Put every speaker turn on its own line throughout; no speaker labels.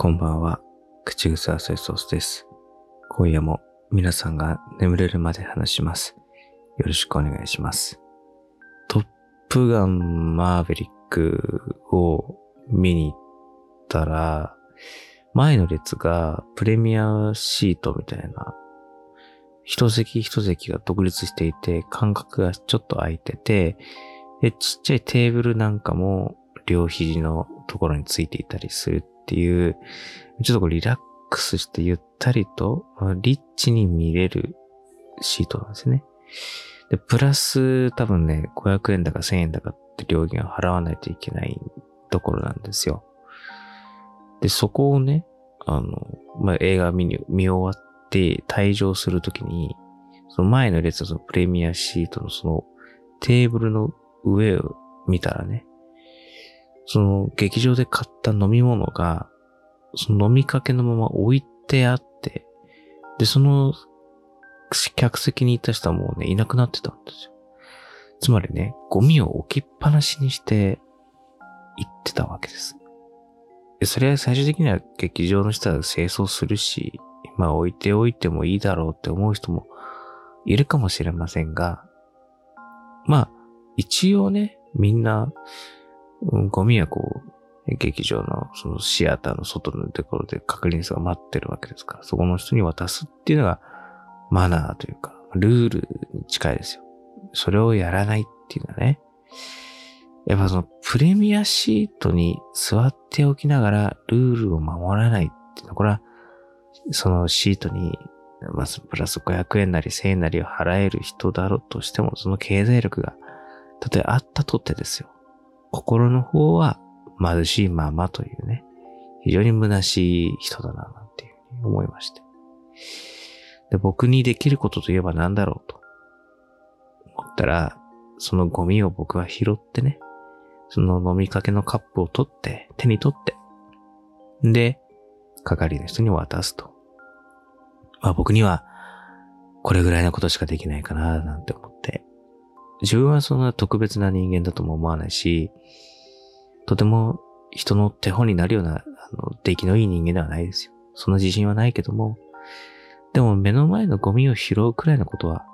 こんばんは。口癖アセソースです。今夜も皆さんが眠れるまで話します。よろしくお願いします。トップガンマーヴェリックを見に行ったら、前の列がプレミアシートみたいな、一席一席が独立していて、間隔がちょっと空いてて、で、ちっちゃいテーブルなんかも両肘のところについていたりするっていう、ちょっとこうリラックスしてゆったりと、リッチに見れるシートなんですね。で、プラス多分ね、500円だか1000円だかって料金を払わないといけないところなんですよ。で、そこをね、あの、まあ、映画見に、見終わって退場するときに、その前の列のプレミアシートのそのテーブルの上を見たらね、その劇場で買った飲み物が、その飲みかけのまま置いてあって、で、その客席にいた人はもうね、いなくなってたんですよ。つまりね、ゴミを置きっぱなしにして行ってたわけです。でそれは最終的には劇場の人は清掃するし、まあ置いておいてもいいだろうって思う人もいるかもしれませんが、まあ、一応ね、みんな、ゴミはこう、劇場のそのシアターの外のところで確認者が待ってるわけですから、そこの人に渡すっていうのがマナーというか、ルールに近いですよ。それをやらないっていうのはね、やっぱそのプレミアシートに座っておきながらルールを守らないっていうのは、これはそのシートに、まあ、プラス500円なり1000円なりを払える人だろうとしても、その経済力が、たとえあったとってですよ。心の方は貧しいままというね、非常に虚しい人だな、なんていうふうに思いまして。で、僕にできることといえば何だろうと思ったら、そのゴミを僕は拾ってね、その飲みかけのカップを取って、手に取って、で、係の人に渡すと。まあ僕には、これぐらいのことしかできないかな、なんて思って。自分はそんな特別な人間だとも思わないし、とても人の手本になるような、あの、出来のいい人間ではないですよ。その自信はないけども、でも目の前のゴミを拾うくらいのことは、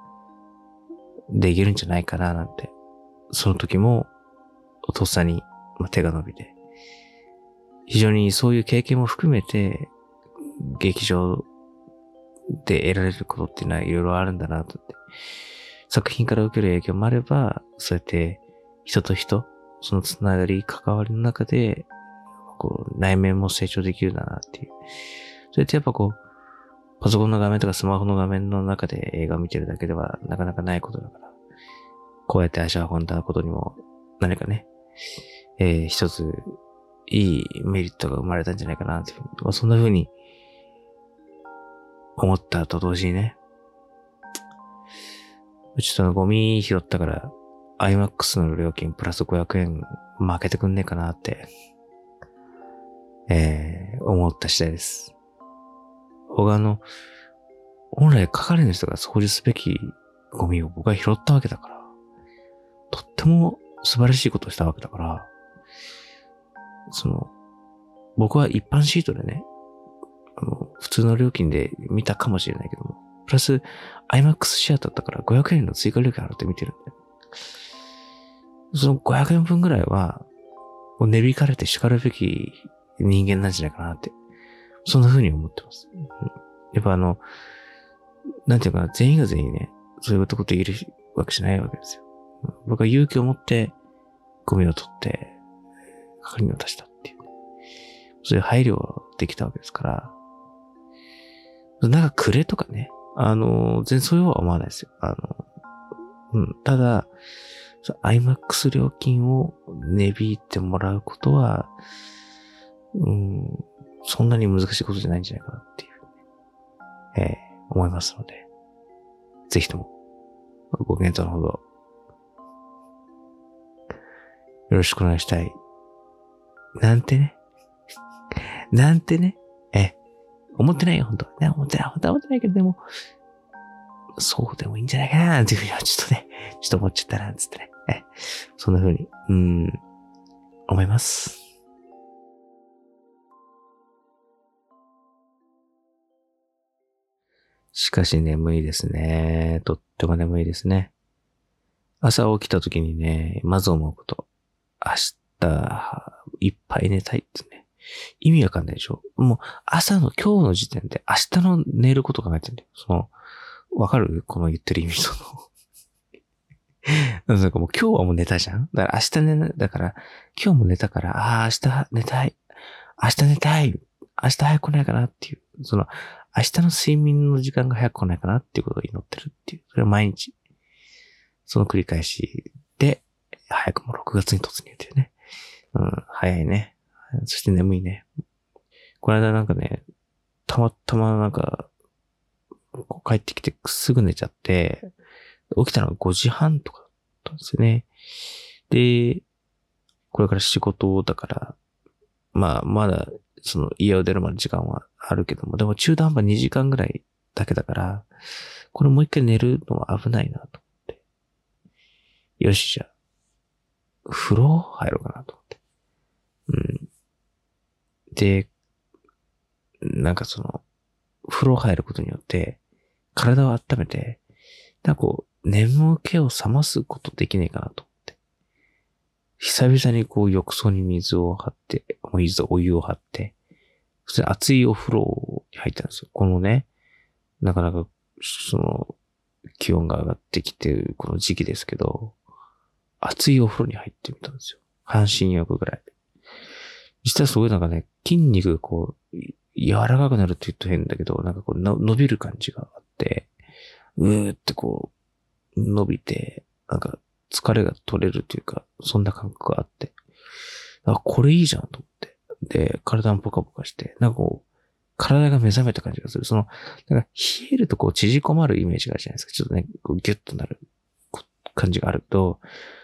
できるんじゃないかな、なんて。その時も、とっさに手が伸びて、非常にそういう経験も含めて、劇場で得られることっていうのはいろいろあるんだなとって。作品から受ける影響もあれば、そうやって人と人、そのつながり、関わりの中で、こう、内面も成長できるんだなっていう。それってやっぱこう、パソコンの画面とかスマホの画面の中で映画を見てるだけではなかなかないことだから、こうやって足を運んだことにも何かね、えー一ついいメリットが生まれたんじゃないかなっていうふうに、まあ、そんな風に思ったと同時にね、ちょっとのゴミ拾ったから、IMAX の料金プラス500円負けてくんねえかなって、えー、思った次第です。僕はあの、本来係の人が掃除すべきゴミを僕が拾ったわけだから、とっても素晴らしいことをしたわけだから、その、僕は一般シートでね、あの、普通の料金で見たかもしれないけども、プラス、IMAX シアターだったから500円の追加料金払って見てるんだよ。その500円分ぐらいは、もう値引かれて叱るべき人間なんじゃないかなって、そんな風に思ってます。やっぱあの、なんていうかな、全員が全員ね、そういうことできるわけじゃないわけですよ。僕は勇気を持って、ゴミを取って、係に渡したっていう。そういう配慮ができたわけですから、なんかくれとかね、あの、全然そういうは思わないですよ。あの、うん、ただ、そう IMAX 料金を値引いてもらうことは、うん、そんなに難しいことじゃないんじゃないかなっていう、ええ思いますので、ぜひとも、ご検討のほど、よろしくお願いしたい。なんてね？なんてね？思ってないよ、本当ね、思ってない、本当は思ってないけど、でも、そうでもいいんじゃないかな、っていうふうにはちょっとね、ちょっと思っちゃったな、つってね。そんなふうに、うん、思います。しかし眠いですね。とっても眠いですね。朝起きた時にね、まず思うこと。明日、いっぱい寝たいってね。意味わかんないでしょ？もう、朝の今日の時点で明日の寝ること考えてんだよ。その、わかる？この言ってる意味その なんかもう今日はもう寝たじゃん？だから明日寝、だから今日も寝たから、ああ、明日寝たい。明日寝たい。明日早く来ないかなっていう。その、明日の睡眠の時間が早く来ないかなっていうことを祈ってるっていう。それは毎日。その繰り返しで、早くも6月に突入っていうね。うん、早いね。そして眠いね。この間なんかね、たまたまなんか、帰ってきてすぐ寝ちゃって、起きたのが5時半とかだったんですよね。で、これから仕事だから、まあ、まだ、その家を出るまで時間はあるけども、でも中途半端2時間ぐらいだけだから、これもう一回寝るのは危ないなと思って。よし、じゃあ、風呂入ろうかなと思って。うん。で、なんかその、風呂入ることによって、体を温めて、なんかこう、眠気を覚ますことできないかなと思って。久々にこう浴槽に水を張って、お水、お湯を張って、普通に熱いお風呂に入ったんですよ。このね、なかなか、その、気温が上がってきてるこの時期ですけど、熱いお風呂に入ってみたんですよ。半身浴ぐらい。実はすごいなんかね、筋肉がこう、柔らかくなるって言うと変だけど、なんかこう伸びる感じがあって、うーってこう、伸びて、なんか疲れが取れるというか、そんな感覚があって、あ、これいいじゃんと思って。で、体もポカポカして、なんかこう、体が目覚めた感じがする。その、なんか冷えるとこう縮こまるイメージがあるじゃないですか。ちょっとね、こうギュッとなる感じがあると、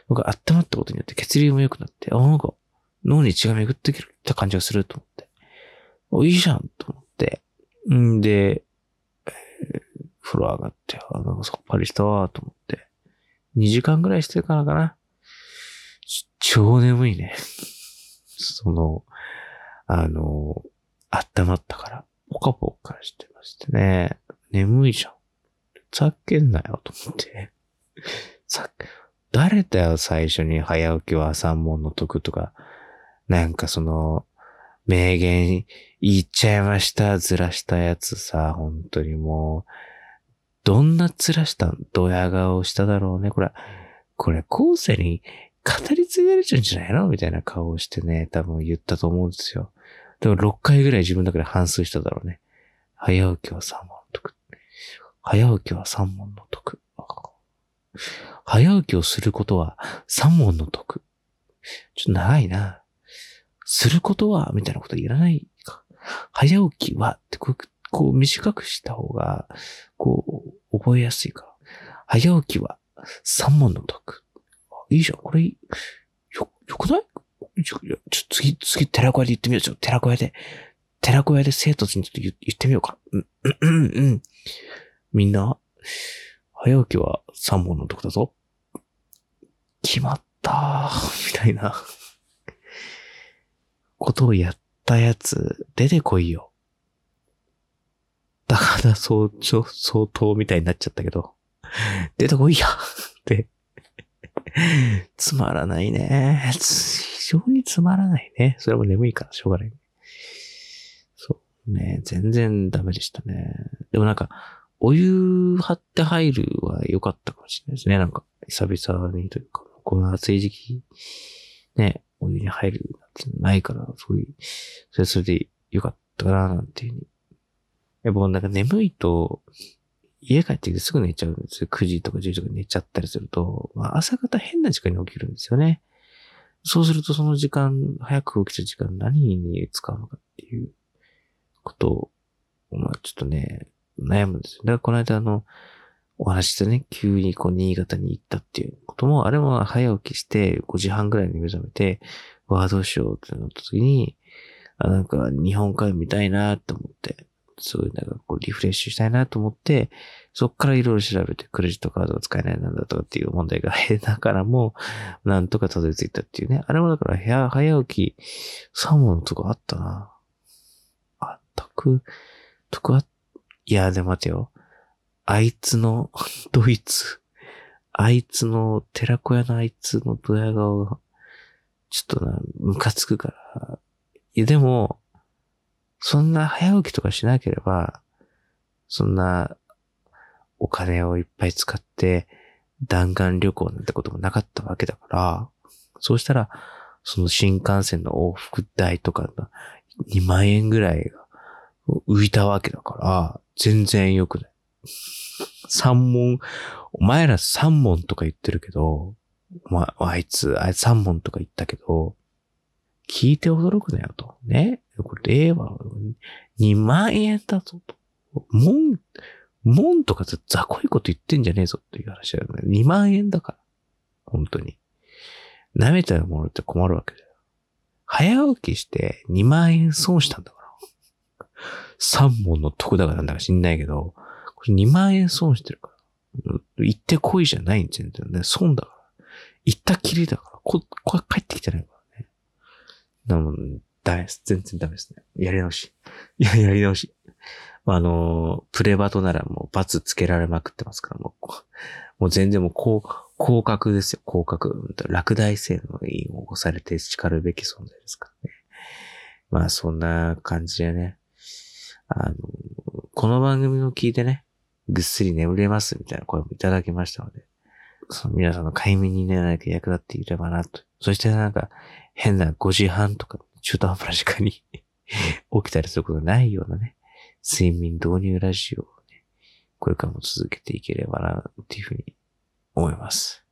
僕温まったことによって血流も良くなって、あ、なんか脳に血が巡ってきた感じがすると思って。お、いいじゃんと思って。んで、え、風呂上がって、あ、なんかさっぱりしたわと思って。2時間ぐらいしてからかな。超眠いね。その、あの、温まったから、ポカポカしてましてね。眠いじゃん。ざっけんなよ、と思って。さ、誰だよ、最初に早起きは三問の得とか、なんかその、名言言っちゃいました、ずらしたやつさ、本当にもう、どんなずらしたドヤ顔しただろうね。これ、これ後世に語り継がれちゃうんじゃないの？みたいな顔をしてね、多分言ったと思うんですよ。でも6回ぐらい自分だけで反数しただろうね。早起きは3問の得。早起きは3問の得。早起きをすることは3問の得。ちょっと長いな。することは、みたいなこといらないか。早起きは、ってこう、こう短くした方が、こう、覚えやすいか早起きは、三問の得。いいじゃん。これ、よ、よくない？ちょ、ちょ、次、次、寺子屋で言ってみよう。ちょ、寺子屋で、寺子屋で生徒にちょっと言ってみようか。うん、うん、うん。みんな、早起きは三問の得だぞ。決まったーみたいな。ことをやったやつ、出てこいよ。だから相当、相当みたいになっちゃったけど、出てこいやってつまらないね。非常につまらないね。それも眠いからしょうがない。そうね。全然ダメでしたね。でもなんか、お湯張って入るは良かったかもしれないですね。なんか、久々にというか、この暑い時期、ね、お湯に入るなんてないから、そういう、それそれでよかったかな、なんていうふうに。やっぱなんか眠いと、家帰ってきてすぐ寝ちゃうんですよ。9時とか10時とか寝ちゃったりすると、まあ、朝方変な時間に起きるんですよね。そうするとその時間、早く起きた時間何に使うのかっていうことを、まあちょっとね、悩むんですよ。だからこの間あの、お話してね、急にこう新潟に行ったっていうことも、あれも早起きして5時半ぐらいに目覚めて、わあどうしようってなった時に、あ、なんか日本海見たいなと思って、すごいなんかこうリフレッシュしたいなと思って、そっからいろいろ調べてクレジットカードが使えないなんだとかっていう問題が減ながらも、なんとかたどり着いたっていうね。あれもだから部屋早起き3問とかあったな。あ、得、得あ、いや、でも待てよ。あいつの、ドイツ、あいつの、寺子屋のあいつのドヤ顔が、ちょっとな、ムカつくから。いや、でも、そんな早起きとかしなければ、そんな、お金をいっぱい使って、弾丸旅行なんてこともなかったわけだから、そうしたら、その新幹線の往復代とかが2万円ぐらいが浮いたわけだから、全然良くない。三問、お前ら三問とか言ってるけど、お前、あいつ、あいつ三問とか言ったけど、聞いて驚くなよと。ね？これ、令和、2万円だぞと。門、門とか雑魚いこと言ってんじゃねえぞっていう話だよね。2万円だから。本当に。舐めたものって困るわけだよ。早起きして2万円損したんだから。3本の得だからなんだか知んないけど、これ2万円損してるから。行ってこいじゃないんですよね。損だから。行ったきりだから。こ、これ帰ってきてないからね。なのダメです。全然ダメですね。やり直し。いや、やり直し。あの、プレバトならもう罰つけられまくってますから、もう、もう全然もう、こう、降格ですよ、降格。落第性の委員を起こされて叱るべき存在ですからね。まあ、そんな感じでね。あの、この番組を聞いてね、ぐっすり眠れますみたいな声もいただきましたので、その皆さんの快眠にね、何か役立っていればなと。そしてなんか、変な5時半とか中途半端な時間に 起きたりすることないようなね、睡眠導入ラジオをね、これからも続けていければな、っていうふうに思います。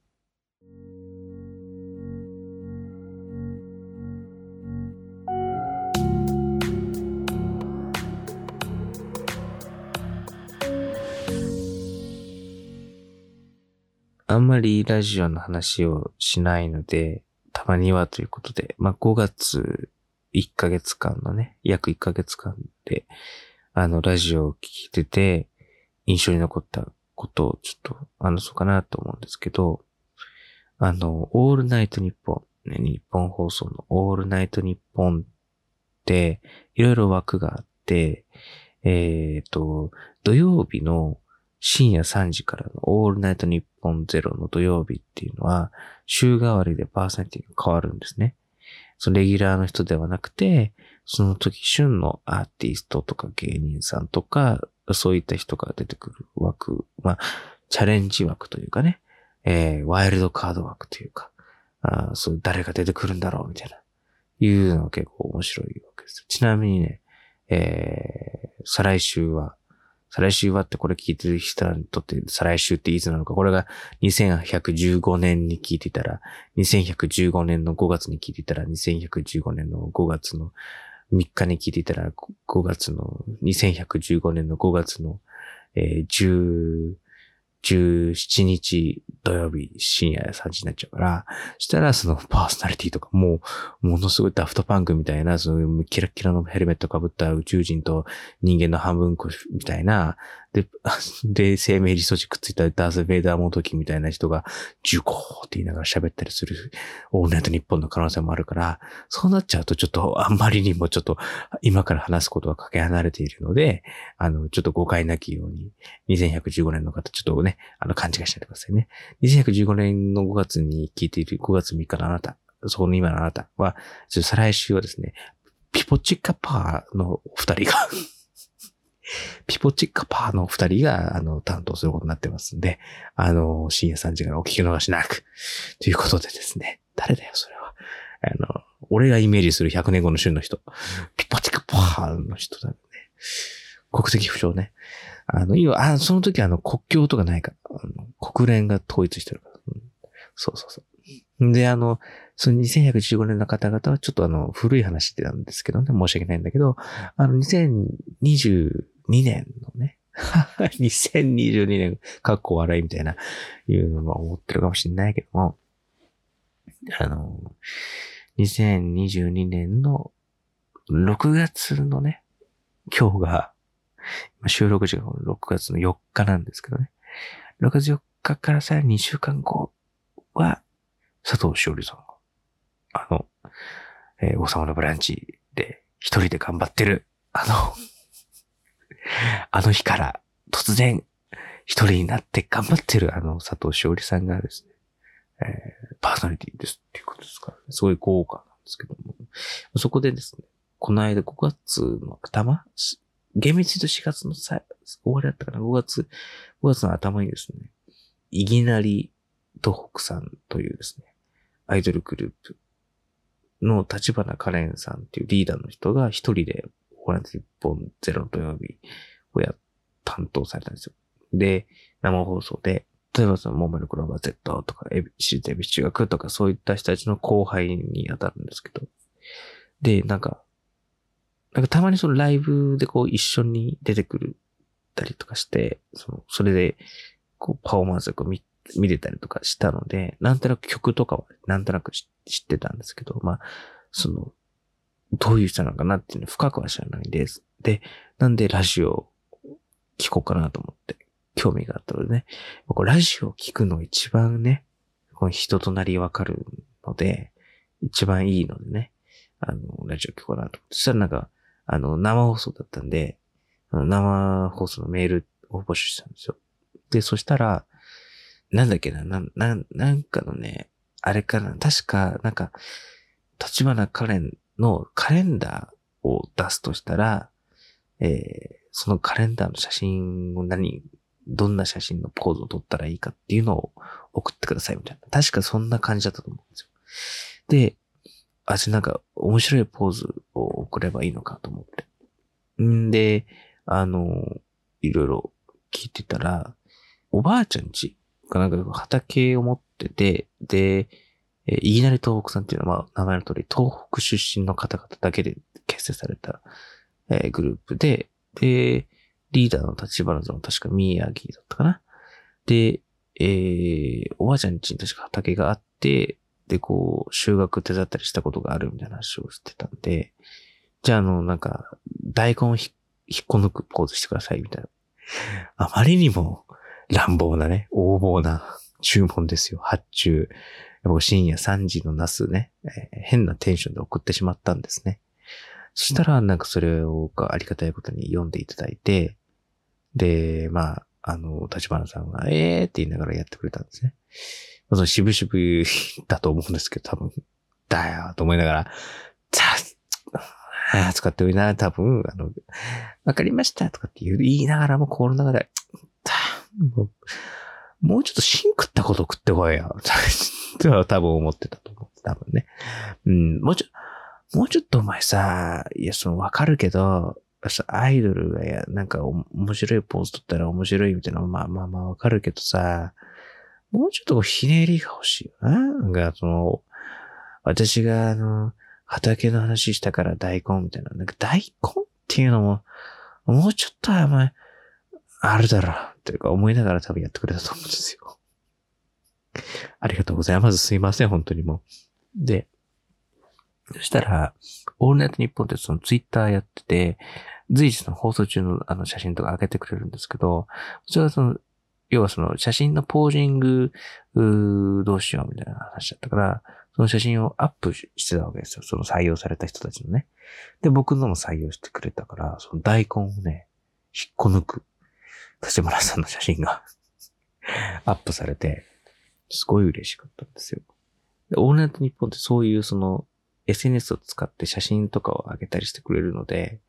んまりラジオの話をしないので、たまにはということで、まあ、5月1ヶ月間のね、約1ヶ月間で、あの、ラジオを聞いてて、印象に残ったことをちょっと話そうかなと思うんですけど、あの、オールナイトニッポン、ね、日本放送のオールナイトニッポンって、いろいろ枠があって、えっ、ー、と、土曜日の深夜3時からのオールナイトニッポンゼロの土曜日っていうのは、週替わりでパーソナリティが変わるんですね。そのレギュラーの人ではなくて、その時旬のアーティストとか芸人さんとか、そういった人が出てくる枠、まあ、チャレンジ枠というかね、えー、ワイルドカード枠というか、あそう誰が出てくるんだろうみたいな、いうのが結構面白いわけです。ちなみにね、えー、再来週は、再来週はってこれ聞いてる人にとって再来週っていつなのか、これが2115年に聞いてたら、2115年の5月に聞いてたら、2115年の5月の3日に聞いてたら、5月の、2115年の5月の、えー、10、17日土曜日深夜3時になっちゃうから、したらそのパーソナリティとかもう、ものすごいダフトパンクみたいな、そのキラキラのヘルメットかぶった宇宙人と人間の半分こみたいな、で、で、生命理素地くっついたダース・ベイダーもどきみたいな人が、ジュコーって言いながら喋ったりする、オールナイト日本の可能性もあるから、そうなっちゃうとちょっと、あんまりにもちょっと、今から話すことはかけ離れているので、あの、ちょっと誤解なきように、2115年の方、ちょっとね、あの、勘違いしないでくださいね。2115年の5月に聞いている5月3日のあなた、そこの今のあなたは、再来週はですね、ピポチカパーのお二人がピポチッカパーの二人が、あの、担当することになってますんで、あの、深夜3時からお聞き逃しなく。ということでですね、誰だよ、それは。あの、俺がイメージする100年後の旬の人。ピポチッカパーの人だね。国籍不詳ね。あの、今、あ、その時あの、国境とかないから、国連が統一してるから、うん。そうそうそう。で、あの、その2115年の方々はちょっとあの、古い話なんですけどね、申し訳ないんだけど、あの、2020 2年のね、2022年、かっこ笑いみたいな、いうのは思ってるかもしれないけども、あの、2022年の6月のね、今日が、収録時が6月の4日なんですけどね。6月4日からさ2週間後は、佐藤しおりさんが、あの、えー、王様のブランチで一人で頑張ってる、あの、あの日から突然、一人になって頑張ってるあの佐藤しおりさんがですね、えー、パーソナリティですっていうことですから、ね、すごい豪華なんですけども、そこでですね、この間5月の頭厳密に言うと4月のさ終わりだったかな ?5 月、5月の頭にですね、いきなり東北さんというですね、アイドルグループの立花カレンさんっていうリーダーの人が一人で、ホラン日本ゼロ土曜日をや、担当されたんですよ。で、生放送で、例えばその、モメルクローバー Z とか、エビ、シーエビ中学とか、そういった人たちの後輩に当たるんですけど。で、なんか、なんかたまにそのライブでこう一緒に出てくるたりとかして、その、それで、こうパフォーマンスをこう見、見れたりとかしたので、なんとなく曲とかはなんとなく知ってたんですけど、まあ、その、どういう人なのかなっていうの深くは知らないです。で、なんでラジオ聞こうかなと思って、興味があったのでね、こラジオ聞くの一番ね、この人となりわかるので、一番いいのでね、あの、ラジオ聞こうかなと思って。そしたらなんか、あの、生放送だったんで、生放送のメールを募集したんですよ。で、そしたら、なんだっけな、な、な、なんかのね、あれかな、確か、なんか、立花カレンのカレンダーを出すとしたら、えー、そのカレンダーの写真を何、どんな写真のポーズを撮ったらいいかっていうのを送ってくださいみたいな。確かそんな感じだったと思うんですよ。で、あ、じゃなんか面白いポーズを送ればいいのかと思って。んで、あの、いろいろ聞いてたら、おばあちゃんちかなんか畑を持ってて、で、えー、いきなり東北さんっていうのは、まあ、名前の通り、東北出身の方々だけで結成された、えー、グループで、で、リーダーの立花さんは確か宮城だったかな。で、えー、おばあちゃんちに確か畑があって、で、こう、修学手伝ったりしたことがあるみたいな話をしてたんで、じゃあ、あの、なんか、大根を引っこ抜くポーズしてください、みたいな。あまりにも乱暴なね、横暴な注文ですよ。発注。僕深夜3時のナスね、えー、変なテンションで送ってしまったんですね。そしたら、なんかそれをありがたいことに読んでいただいて、で、まあ、あの、立花さんが、えーって言いながらやってくれたんですね。その渋々だと思うんですけど、多分、だよと思いながら、さあ、使っておいな、多分、あの、わかりましたとかって言いながらも心の中で、もうもうちょっとシンクったこと食ってこいよ。と多分思ってたと思う。多分ね。うん、もうちょ、もうちょっとお前さ、いや、そのわかるけど、アイドルがや、なんか面白いポーズ取ったら面白いみたいなまあまあまあわかるけどさ、もうちょっとひねりが欲しいよな。なんかその、私があの、畑の話したから大根みたいな。なんか大根っていうのも、もうちょっとお前、あるだろう、というか思いながら多分やってくれたと思うんですよ。ありがとうございます。すいません、本当にもう。で、そしたら、オールナイトニッポンってそのツイッターやってて、随時その放送中のあの写真とか上げてくれるんですけど、それはその、要はその写真のポージング、うどうしようみたいな話だったから、その写真をアップしてたわけですよ。その採用された人たちのね。で、僕のも採用してくれたから、その大根をね、引っこ抜く立花さんの写真が アップされて、すごい嬉しかったんですよ。で、オールナイトニッポンってそういうその SNS を使って写真とかを上げたりしてくれるので、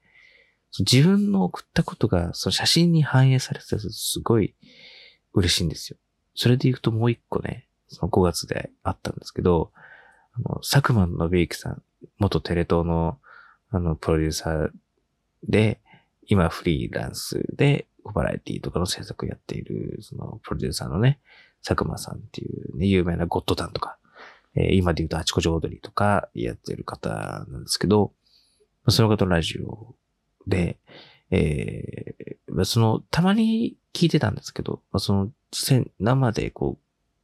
自分の送ったことがその写真に反映されてたらすごい嬉しいんですよ。それで言うともう一個ね、その5月であったんですけど、あの、佐久間信之さん、元テレ東のあの、プロデューサーで、今フリーランスでバラエティとかの制作やっている、その、プロデューサーのね、佐久間さんっていうね、有名なゴッドタンとか、えー、今で言うとあちこち踊りとかやってる方なんですけど、その方のラジオで、えー、その、たまに聞いてたんですけど、その、生でこ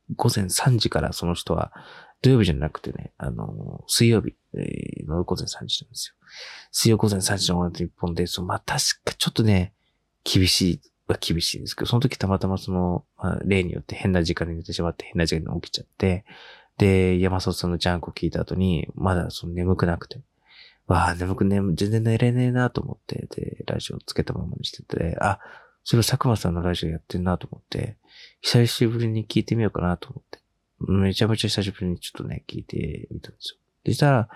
う、午前3時からその人は、土曜日じゃなくてね、あの、水曜日の午前3時なんですよ。水曜午前3時のオール日本で、その、まあ、確かちょっとね、厳しいは厳しいんですけど、その時たまたまその、まあ、例によって変な時間に寝てしまって変な時間に起きちゃって、で、山里さんのジャンクを聞いた後に、まだその眠くなくて、わあ、眠くね、全然寝れねえなと思って、で、ラジオつけたままにしてて、あ、それを佐久間さんのラジオやってんなと思って、久しぶりに聞いてみようかなと思って。めちゃめちゃ久しぶりにちょっとね、聞いてみたんですよ。でしたら、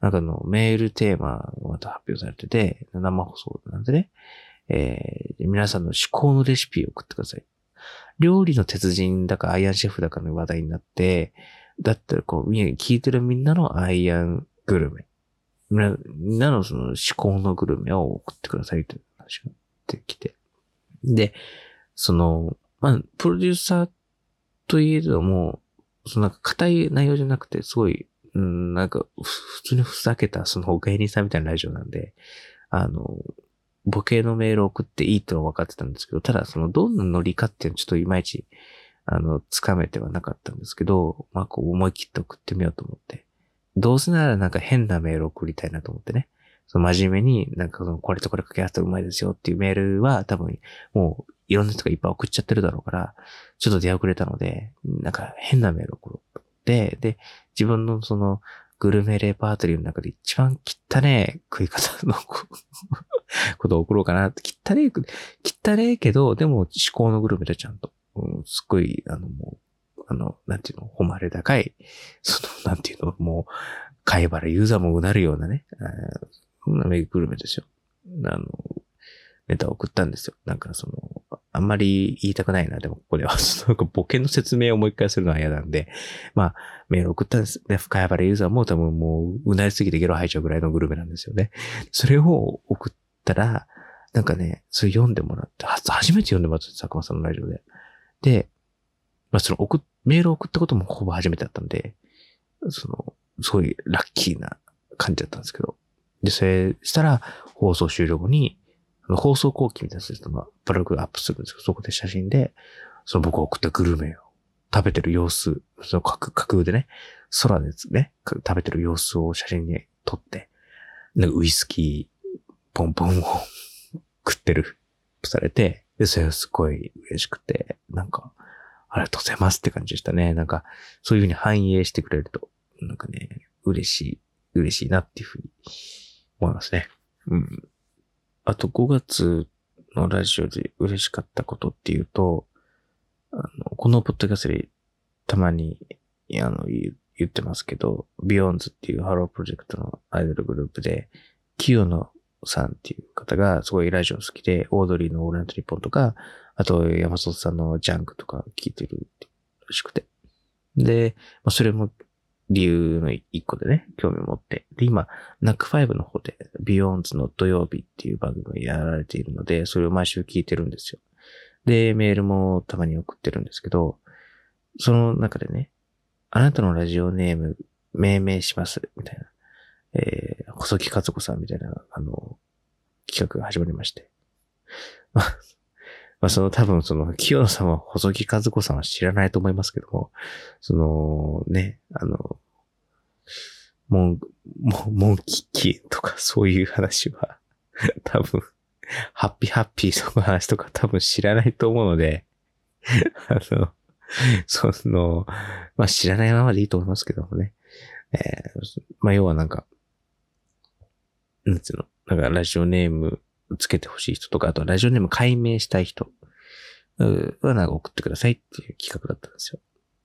なんかのメールテーマがまた発表されてて、生放送なんでね、えー、皆さんの思考のレシピを送ってください。料理の鉄人だかアイアンシェフだかの話題になって、だったらこう、聞いてるみんなのアイアングルメ。みんなのその思考のグルメを送ってくださいという話が出てきて。で、その、まあ、プロデューサーといえども、そのなんか硬い内容じゃなくて、すごい、うん、なんか、普通にふざけた、その芸人さんみたいなラジオなんで、あの、ボケのメールを送っていいとは分かってたんですけど、ただそのどんなノリかっていうのちょっといまいち、あの、つかめてはなかったんですけど、まあこう思い切って送ってみようと思って。どうせならなんか変なメールを送りたいなと思ってね。その真面目になんかそのこれとこれ掛け合わせたらうまいですよっていうメールは多分もういろんな人がいっぱい送っちゃってるだろうから、ちょっと出遅れたので、なんか変なメールを送ろうと思って、で、自分のそのグルメレパートリーの中で一番汚ねえ食い方の ことを送ろうかなって。汚ね汚ねけど、でも思考のグルメでちゃんと、うん、すっごい、あのもう、あの、なんていうの、誉れ高い、その、なんていうの、もう、貝原ユーザーもうなるようなね、そんなグルメですよ。あの、ネタを送ったんですよ。なんかその、あんまり言いたくないな、でもここでは。なんかボケの説明をもう一回するのは嫌なんで、まあ、メール送ったんです。で、深谷原ユーザーも多分もう、うなりすぎてゲロ吐いちゃうぐらいのグルメなんですよね。それを送ったら、なんかね、それ読んでもらって、初初めて読んでもらった佐久間さんのラジオで。で、まあその送メール送ったこともほぼ初めてだったんで、その、すごいラッキーな感じだったんですけど。で、それしたら、放送終了後に、放送後期みたいなシステムがプラグアップするんですけど、そこで写真で、その僕が送ったグルメを食べてる様子、その架空でね、空でね、食べてる様子を写真に撮って、なんかウイスキー、ポンポンを食ってる、されて、で、それがすごい嬉しくて、なんか、ありがとうございますって感じでしたね。なんか、そういうふうに反映してくれると、なんかね、嬉しい、嬉しいなっていうふうに思いますね。うん。あと5月のラジオで嬉しかったことっていうと、あの、このポッドキャストでたまに、あの、言ってますけど、ビヨンズっていうハロープロジェクトのアイドルグループで、キヨノさんっていう方がすごいラジオ好きで、オードリーのオールナイトニッポンとか、あと山里さんのジャンクとか聞いてるらしくて。で、まあ、それも理由の一個でね、興味を持って。で、今、ナックファイブの方で、ビヨーンズの土曜日っていう番組をやられているので、それを毎週聞いてるんですよ。で、メールもたまに送ってるんですけど、その中でね、あなたのラジオネーム命名します、みたいな。えー、細木和子さんみたいな、あの、企画が始まりまして。まあ、その多分その、清野さんは細木和子さんは知らないと思いますけども、その、ね、あの、モン、モンキッキーとかそういう話は、多分、ハッピーハッピーの話とか多分知らないと思うので、あの、その、まあ知らないままでいいと思いますけどもね。えー、まあ要はなんか、なんつうの、なんかラジオネームつけてほしい人とか、あとラジオネーム解明したい人はなんか送ってくださいっていう企画だったんですよ。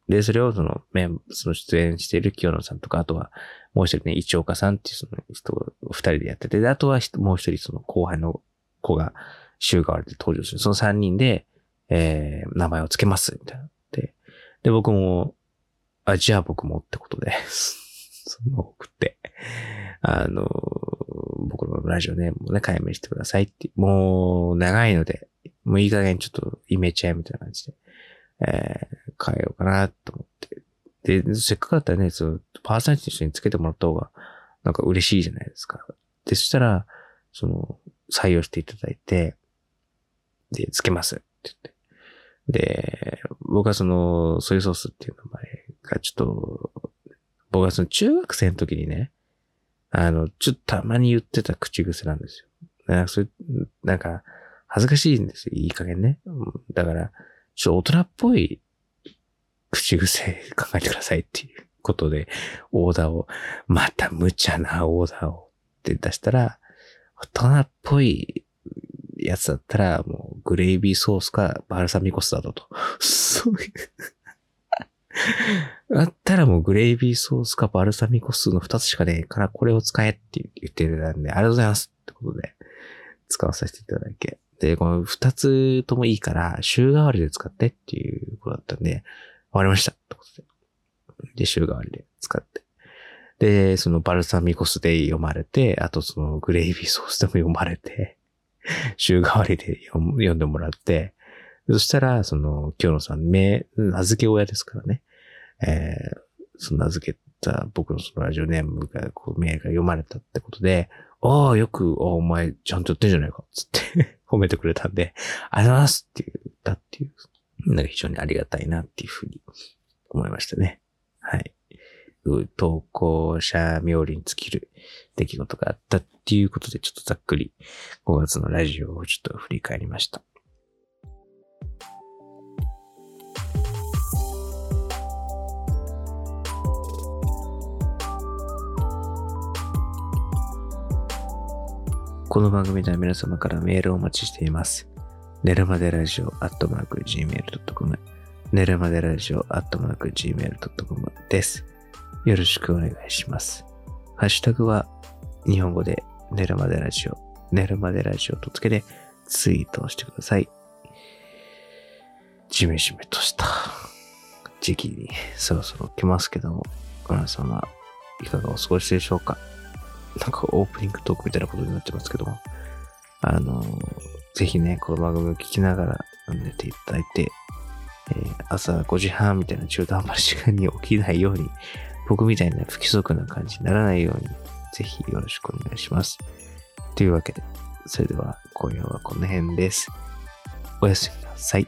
で、それをその、メン、その出演している清野さんとか、あとはもう一人ね、一岡さんっていうその人を二人でやってて、で、あとはもう一人その後輩の子が週替わりで登場する。その三人で、えー、名前を付けます、みたいな。で、で、僕も、あ、じゃあ僕もってことで その送って、あの、僕のラジオネームもね、解明してくださいって、もう長いので、もういい加減ちょっとイメチェンみたいな感じで、えー、変えようかなと思って。で、せっかくだったらね、その、パーソナリティと一緒につけてもらった方が、なんか嬉しいじゃないですか。で、そしたら、その、採用していただいて、で、つけますって言って。で、僕はその、ソイソースっていう名前がちょっと、僕はその中学生の時にね、あの、ちょっとたまに言ってた口癖なんですよ。なんか、それ、なんか、恥ずかしいんですよ。いい加減ね。だから、ちょっと大人っぽい口癖考えてくださいっていうことで、オーダーを、また無茶なオーダーをって出したら、大人っぽいやつだったら、もうグレイビーソースかバルサミコ酢だと。そういう。だったらもうグレイビーソースかバルサミコ酢の2つしかねえからこれを使えって言ってるんで、ありがとうございますってことで使わさせていただけ。で、この2つともいいから週替わりで使ってっていうことだったんで、わりましたってことで。で、週替わりで使って。で、そのバルサミコ酢で読まれて、あとそのグレイビーソースでも読まれて、週替わりで読んでもらって、そしたら、その、京野さん、名、名付け親ですからね。えー、その名付けた僕のそのラジオネームが、こう、メールが読まれたってことで、ああ、よく、お前、ちゃんとやってんじゃないか、つって 褒めてくれたんで、ありがとうございますって言ったっていう、なんか非常にありがたいなっていうふうに思いましたね。はい。投稿者冥利に尽きる出来事があったっていうことで、ちょっとざっくり5月のラジオをちょっと振り返りました。この番組では皆様からメールをお待ちしています。寝るまでラジオアットマーク gmail.com 寝るまでラジオアットマーク gmail.com です。よろしくお願いします。ハッシュタグは日本語で寝るまでラジオ、寝るまでラジオとつけてツイートをしてください。じめじめとした時期にそろそろ来ますけども、皆様いかがお過ごしでしょうか？なんかオープニングトークみたいなことになってますけども、あの、ぜひね、この番組を聞きながら寝ていただいて、えー、朝5時半みたいな中途半端な時間に起きないように、僕みたいな不規則な感じにならないように、ぜひよろしくお願いします。というわけで、それでは今夜はこの辺です。おやすみなさい。